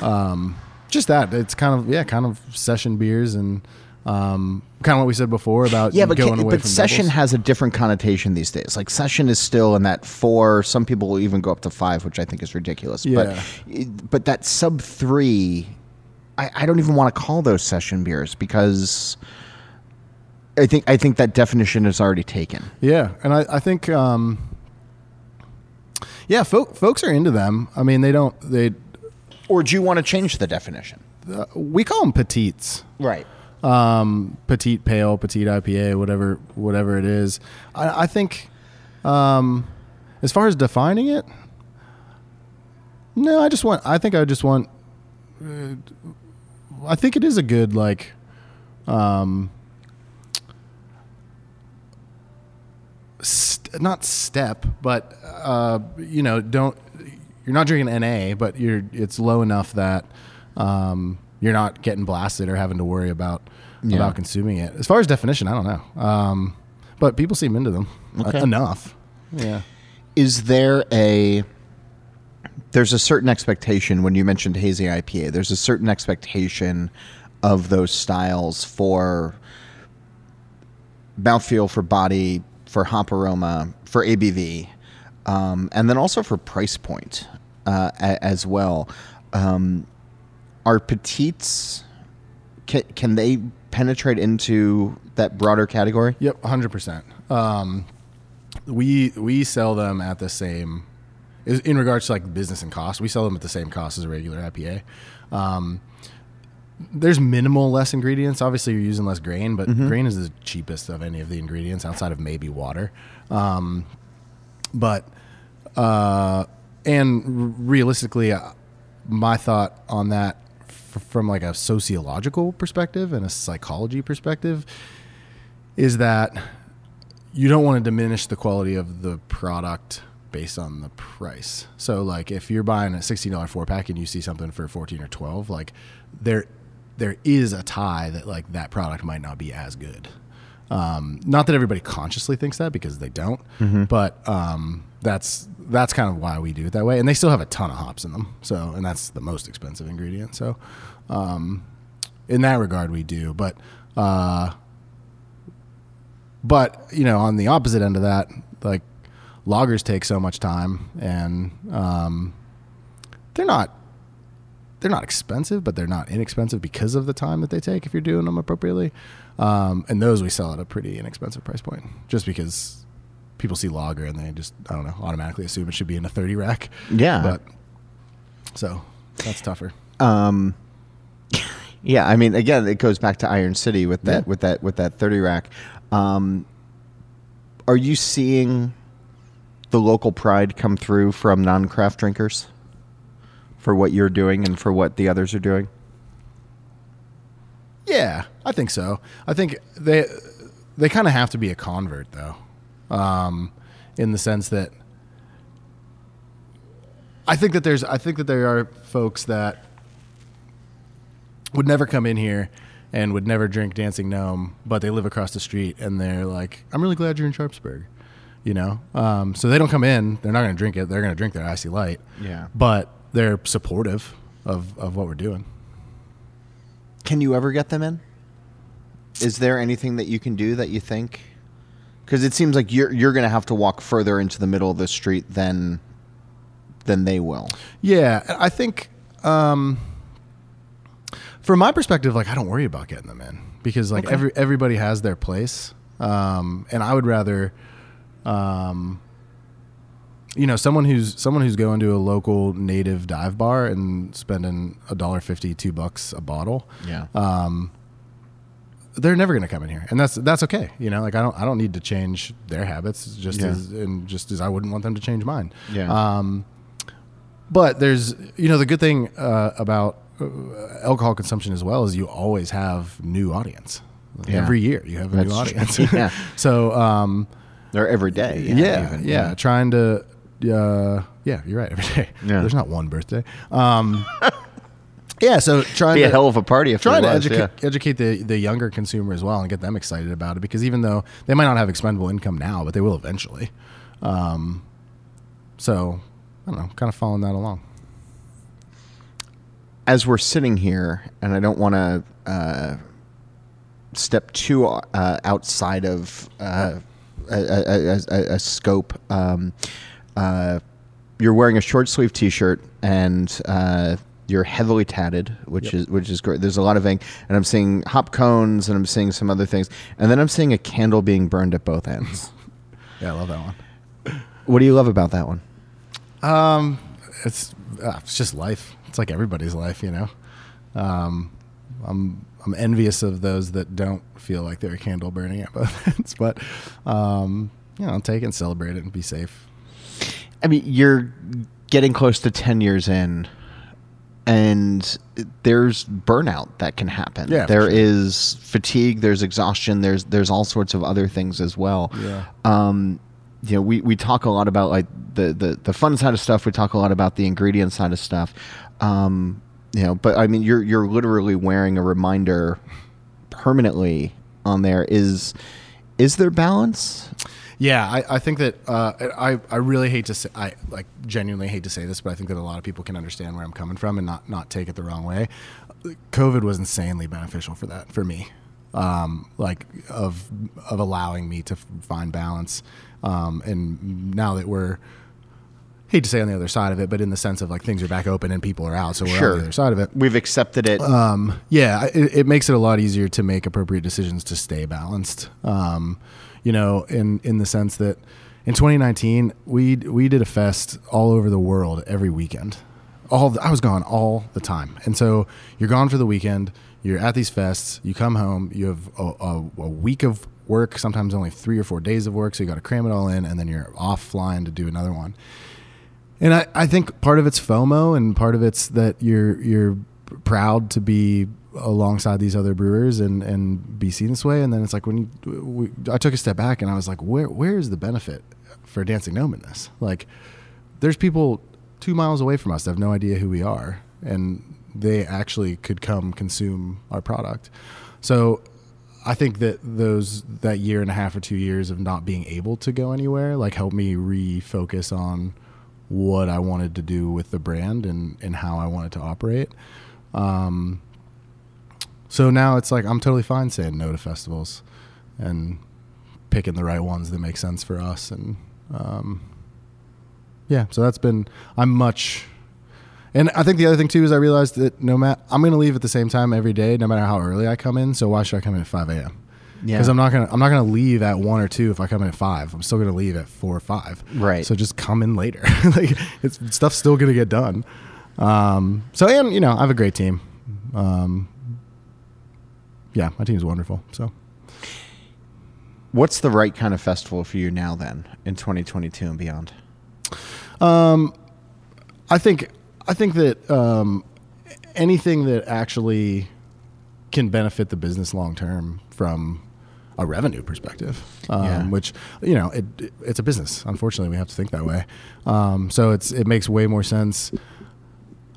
um, just that it's kind of yeah, kind of session beers and um, kind of what we said before about Yeah, but going can, but session doubles. has a different connotation these days. Like session is still in that four. Some people will even go up to five, which I think is ridiculous. Yeah. But but that sub three, I, I don't even want to call those session beers because I think I think that definition is already taken. yeah, and I, I think um, yeah, folk, folks are into them. I mean, they don't they Or do you want to change the definition? uh, we call them petites. Right. Um, petite pale, petite IPA, whatever whatever it is. I, I think, um, as far as defining it, no, I just want. I think I just want. Uh, I think it is a good like. Um, st- not step, but uh, you know, don't. You're not drinking NA, but you're. It's low enough that um, you're not getting blasted or having to worry about Yeah. about consuming it. As far as definition, I don't know, um, but people seem into them Okay. uh, enough. Yeah. is there a there's a certain expectation when you mentioned hazy IPA. There's a certain expectation of those styles for mouthfeel, for body, for hop aroma, for ABV, um, and then also for price point uh, a- as well. Um, are petites can, can they penetrate into that broader category? Yep, hundred percent. Um, we we sell them at the same in regards to like business and cost. We sell them at the same cost as a regular IPA. Um, there's minimal less ingredients. Obviously, you're using less grain, but grain is the cheapest of any of the ingredients outside of maybe water. Um, but uh, and realistically, uh, my thought on that f- from like a sociological perspective and a psychology perspective is that you don't want to diminish the quality of the product based on the price. So like if you're buying a $16 four pack and you see something for 14 or 12, like there there is a tie that like that product might not be as good. Um, not that everybody consciously thinks that because they don't, Mm-hmm. but um, that's that's kind of why we do it that way. And they still have a ton of hops in them, so and that's the most expensive ingredient. So, um, in that regard, we do. But uh, but you know, on the opposite end of that, like lagers take so much time, and um, they're not they're not expensive, but they're not inexpensive because of the time that they take if you're doing them appropriately. Um, and those we sell at a pretty inexpensive price point, just because people see lager and they just I don't know automatically assume it should be in a thirty rack. Yeah. but so that's tougher. Um, <laughs> yeah, I mean, again, it goes back to Iron City with that Yeah. with that with that thirty rack. Um, are you seeing the local pride come through from non-craft drinkers for what you're doing and for what the others are doing? Yeah, I think so. I think they they kind of have to be a convert though, um, in the sense that I think that there's I think that there are folks that would never come in here and would never drink Dancing Gnome, but they live across the street and they're like, I'm really glad you're in Sharpsburg. You know, um, so they don't come in. They're not going to drink it. They're going to drink their IC Light. Yeah. but they're supportive of, of what we're doing. Can you ever get them in? Is there anything that you can do that you think? Because it seems like you're you're going to have to walk further into the middle of the street than than they will. Yeah, I think um, from my perspective, like I don't worry about getting them in because like Okay. every everybody has their place, um, and I would rather, um, you know, someone who's someone who's going to a local native dive bar and spending a dollar fifty, two bucks a bottle. Yeah. Um, they're never going to come in here, and that's that's okay. You know, like I don't I don't need to change their habits just Yeah. as and just as I wouldn't want them to change mine. Yeah. Um, but there's you know the good thing uh, about uh, alcohol consumption as well is you always have new audience. Yeah. Every year you have a That's new audience. <laughs> Yeah. <laughs> so um, They're every day. yeah, yeah, even. trying to. Uh, yeah, you're right. Every day. Yeah. There's not one birthday. Um, <laughs> yeah, so trying Be to a hell of a party if trying to was, educate, yeah. educate the, the younger consumer as well and get them excited about it because even though they might not have expendable income now, but they will eventually. Um, so I don't know, kind of following that along. as we're sitting here, and I don't want to uh, step too uh, outside of uh, a, a, a, a, a scope. Um, uh, you're wearing a short sleeve T-shirt and uh, you're heavily tatted, which Yep. is which is great. There's a lot of ink, and I'm seeing hop cones, and I'm seeing some other things, and then I'm seeing a candle being burned at both ends. <laughs> Yeah, I love that one. what do you love about that one? Um, it's uh, it's just life. It's like everybody's life, you know. Um, I'm I'm envious of those that don't feel like they're a candle burning at both <laughs> ends, but um, you know, I'll take it and celebrate it and be safe. I mean, you're getting close to 10 years in, and there's burnout that can happen. Yeah, there sure. is fatigue, there's exhaustion, there's there's all sorts of other things as well. Yeah. Um, you know, we, we talk a lot about like the, the, the fun side of stuff. We talk a lot about the ingredient side of stuff. Um, you know, but I mean, you're you're literally wearing a reminder permanently on there. Is is there balance? Yeah, I, I think that uh, I I really hate to say I like genuinely hate to say this, but I think that a lot of people can understand where I'm coming from and not not take it the wrong way. COVID was insanely beneficial for that for me, um, like of of allowing me to find balance. Um, and now that we're hate to say on the other side of it, but in the sense of like things are back open and people are out, so we're Sure. on the other side of it. We've accepted it. Um, yeah, it, it makes it a lot easier to make appropriate decisions to stay balanced. Um, you know, in in the sense that in 2019 we we did a fest all over the world every weekend. All the, I was gone all the time, and so you're gone for the weekend. You're at these fests. You come home. You have a, a, a week of work. Sometimes only three or four days of work. So you got to cram it all in, and then you're off flying to do another one. And I, I think part of it's FOMO and part of it's that you're you're proud to be alongside these other brewers and, and be seen this way. And then it's like when you we, I took a step back and I was like, where where is the benefit for Dancing Gnome in this? Like, there's people two miles away from us that have no idea who we are, and they actually could come consume our product. So I think that those that year and a half or two years of not being able to go anywhere like helped me refocus on what I wanted to do with the brand and and how I wanted to operate. Um, so now it's like I'm totally fine saying no to festivals and picking the right ones that make sense for us and um, yeah. So that's been I'm much and I think the other thing too is I realized that no matter I'm going to leave at the same time every day, no matter how early I come in. So why should I come in at 5 a.m. Yeah. Because I'm not gonna I'm not gonna leave at one or two if I come in at five. I'm still gonna leave at four or five. Right. So just come in later. <laughs> like it's stuff's still gonna get done. Um, so and you know I have a great team. Um, yeah, my team's wonderful. So What's the right kind of festival for you now then in 2022 and beyond? Um, I think I think that um, anything that actually can benefit the business long term from a revenue perspective, um, Yeah. which you know it, it- it's a business. Unfortunately, we have to think that way. Um, so it's it makes way more sense.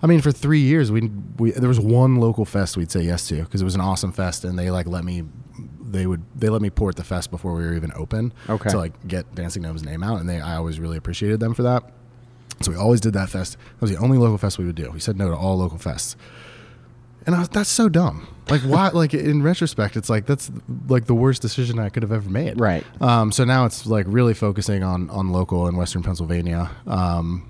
I mean, for three years, we we there was one local fest we'd say yes to because it was an awesome fest, and they like let me they would they let me port the fest before we were even open. Okay. To like get Dancing Gnome's name out, and they I always really appreciated them for that. So we always did that fest. That was the only local fest we would do. We said no to all local fests. And I was, that's so dumb. Like why? <laughs> like in retrospect, it's like that's like the worst decision I could have ever made. Right. Um, so now it's like really focusing on on local in Western Pennsylvania, um,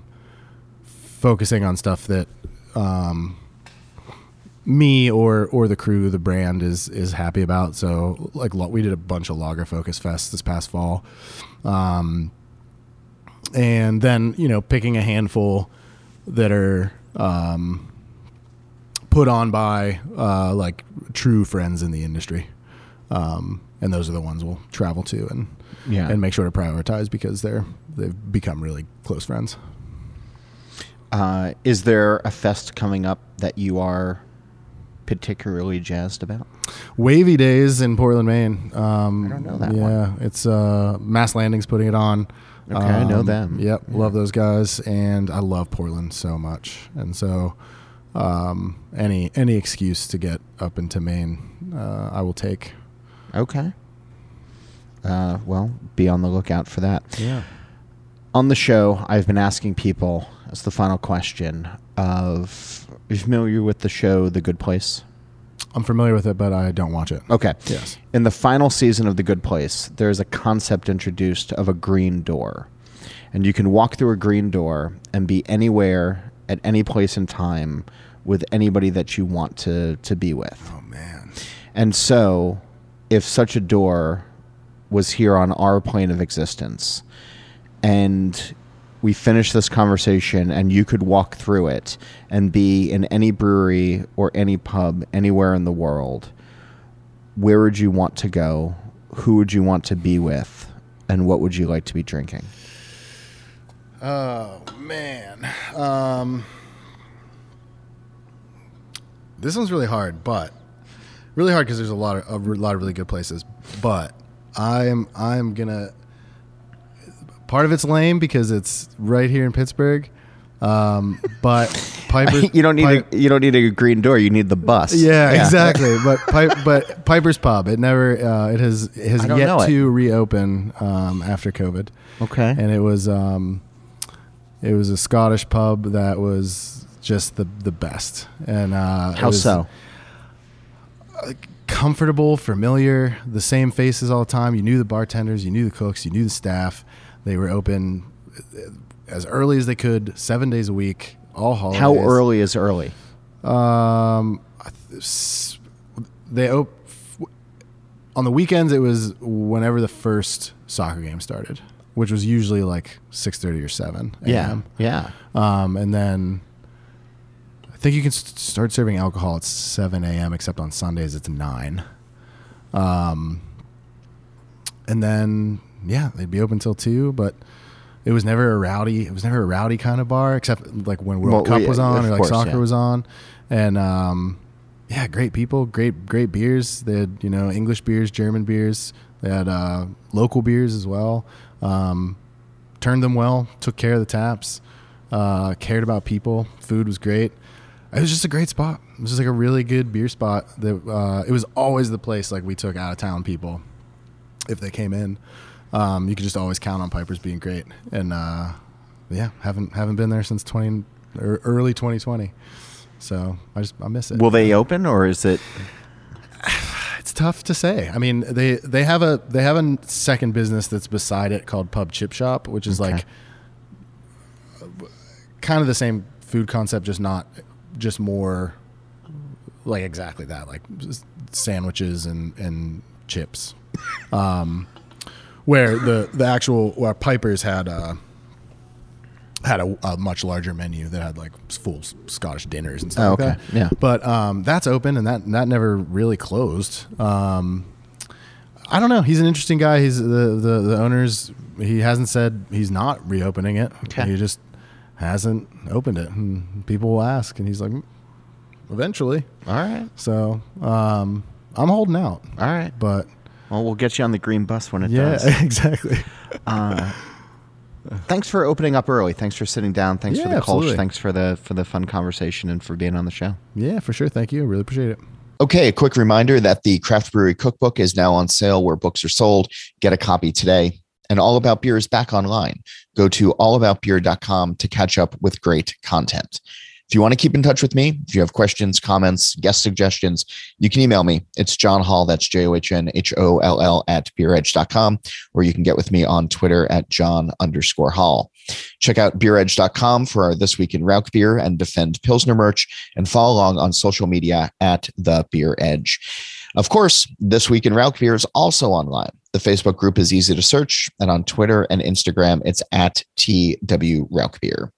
focusing on stuff that um, me or or the crew, the brand is is happy about. So like we did a bunch of Lager Focus Fest this past fall, um, and then you know picking a handful that are um, put on by uh, like true friends in the industry. Um, and those are the ones we'll travel to and Yeah. and make sure to prioritize because they're they've become really close friends. Uh, is there a fest coming up that you are particularly jazzed about? Wavy Days in Portland, Maine. Um, I don't know that yeah, it's uh, Mast Landing's putting it on. Um, Okay, I know them. Yep, Yeah. love those guys, and I love Portland so much. And so, um, any any excuse to get up into Maine, uh, I will take. Okay. Uh, well, be on the lookout for that. Yeah. On the show, I've been asking people as the final question of are you familiar with the show The Good Place? I'm familiar with it, but I don't watch it. Okay. Yes. In the final season of The Good Place, there's a concept introduced of a green door. And you can walk through a green door and be anywhere at any place in time with anybody that you want to, to be with. Oh man. And so, if such a door was here on our plane of existence, and we finished this conversation, and you could walk through it and be in any brewery or any pub anywhere in the world, where would you want to go? Who would you want to be with? And what would you like to be drinking? Oh man. Um, this one's really hard, but really hard because there's a lot of a lot of really good places. But I'm I'm gonna. Part of it's lame because it's right here in Pittsburgh, um, but <laughs> Piper. you don't need Pi- a, you don't need a green door. You need the bus. yeah, exactly. <laughs> But Pi- but Piper's Pub. It never. Uh, it has it has yet it. to reopen um, after COVID Okay. and it was um, it was a Scottish pub that was just the the best. And uh, it How was so? Comfortable, familiar, the same faces all the time. You knew the bartenders, you knew the cooks, you knew the staff. They were open uh, as early as they could, seven days a week, all holidays. How early is early? Um, I th- s- they op- on the weekends. It was whenever the first soccer game started, which was usually like six thirty or seven Yeah. a.m. Yeah. Um, and then I think you can st- start serving alcohol at seven a.m. Except on Sundays it's nine. Um, and then yeah, they'd be open till two, but. It was never a rowdy. It was never a rowdy kind of bar, except like when World Well, Cup was on or like course, soccer yeah. was on, and um, yeah, great people, great great beers. They had you know English beers, German beers. They had uh, local beers as well. Um, turned them well, took care of the taps, uh, cared about people. Food was great. it was just a great spot. It was just like a really good beer spot. That uh, it was always the place like we took out of town people if they came in. Um, you can just always count on Pipers being great, and uh, yeah, haven't haven't been there since twenty or early twenty twenty. So I just I miss it. Will they open or is it? <sighs> It's tough to say. I mean, they they have a they have a second business that's beside it called Pub Chip Shop, which is Okay. like kind of the same food concept, just not just more like exactly that, like sandwiches and and chips. Um, where the the actual where Pipers had uh had a, a much larger menu that had like full Scottish dinners and stuff Oh, like okay. that. Yeah. But um, that's open and that that never really closed. Um, I don't know. He's an interesting guy. He's the, the the owners. He hasn't said he's not reopening it. Okay. He just hasn't opened it. And people will ask, and he's like, "Mm, eventually. All right. So um, I'm holding out. All right. But Well, we'll get you on the green bus when it yeah, does. <laughs> exactly. Uh, thanks for opening up early. Thanks for sitting down. Thanks for the Kolsch. Thanks for the for the fun conversation and for being on the show. Yeah, for sure. Thank you. Really appreciate it. Okay, a quick reminder that the Craft Brewery Cookbook is now on sale where books are sold. Get a copy today. And All About Beer is back online. Go to allaboutbeer.com to catch up with great content. If you want to keep in touch with me, if you have questions, comments, guest suggestions, you can email me. It's John Holl, that's J O H N H O L L at beeredge.com, or you can get with me on Twitter at John underscore Holl. Check out beeredge.com for our This Week in Rauchbier and Defend Pilsner merch, and follow along on social media at The Beer Edge. Of course, This Week in Rauchbier is also online. The Facebook group is easy to search, and on Twitter and Instagram, it's at TW Rauchbier.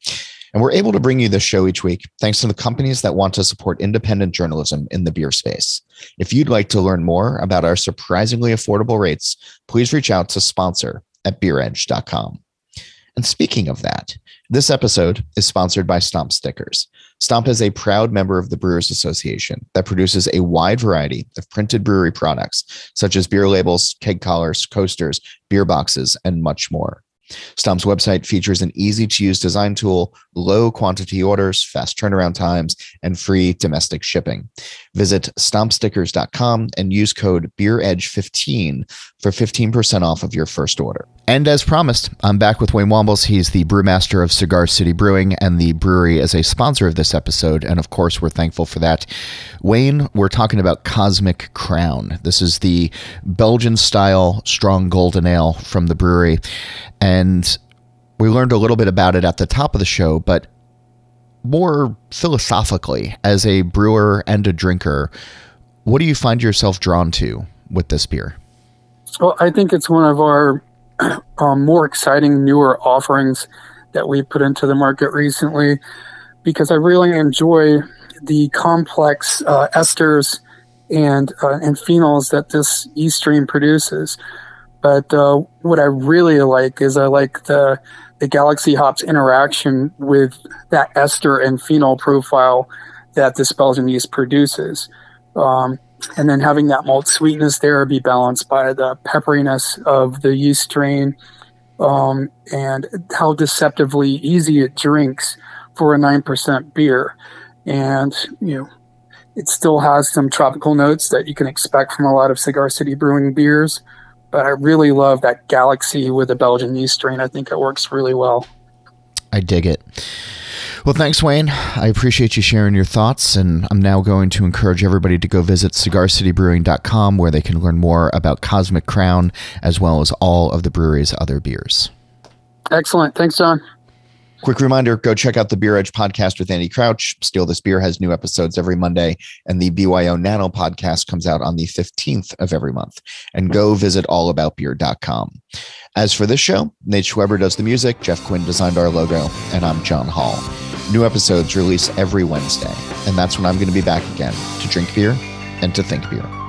And we're able to bring you this show each week thanks to the companies that want to support independent journalism in the beer space. If you'd like to learn more about our surprisingly affordable rates, please reach out to sponsor at beeredge.com. And speaking of that, this episode is sponsored by Stomp Stickers. Stomp is a proud member of the Brewers Association that produces a wide variety of printed brewery products, such as beer labels, keg collars, coasters, beer boxes, and much more. Stomp's website features an easy to use design tool, low quantity orders, fast turnaround times, and free domestic shipping. Visit stompstickers.com and use code BeerEdge15 for 15% off of your first order. And as promised, I'm back with Wayne Wambles. He's the brewmaster of Cigar City Brewing, and the brewery is a sponsor of this episode. And of course, we're thankful for that. Wayne, we're talking about Cosmic Crown. This is the Belgian style strong golden ale from the brewery. And we learned a little bit about it at the top of the show, but more philosophically, as a brewer and a drinker, what do you find yourself drawn to with this beer? Well, I think it's one of our <clears throat> um, more exciting, newer offerings that we put into the market recently because I really enjoy the complex uh, esters and uh, and phenols that this yeast strain produces. But uh, what I really like is I like the the Galaxy hops interaction with that ester and phenol profile that this Belgian yeast produces. Um, and then having that malt sweetness there be balanced by the pepperiness of the yeast strain um, and how deceptively easy it drinks for a 9% beer. And, you know, it still has some tropical notes that you can expect from a lot of Cigar City Brewing beers. But I really love that galaxy with the Belgian yeast strain. I think it works really well. I dig it. Well, thanks, Wayne. I appreciate you sharing your thoughts. And I'm now going to encourage everybody to go visit cigarcitybrewing.com where they can learn more about Cosmic Crown as well as all of the brewery's other beers. Excellent. Thanks, John. Quick reminder go check out the Beer Edge podcast with Andy Crouch. Steal This Beer has new episodes every Monday, and the BYO Nano podcast comes out on the 15th of every month. And go visit allaboutbeer.com. As for this show, Nate Schweber does the music, Jeff Quinn designed our logo, and I'm John Holl. New episodes release every Wednesday, and that's when I'm going to be back again to drink beer and to think beer.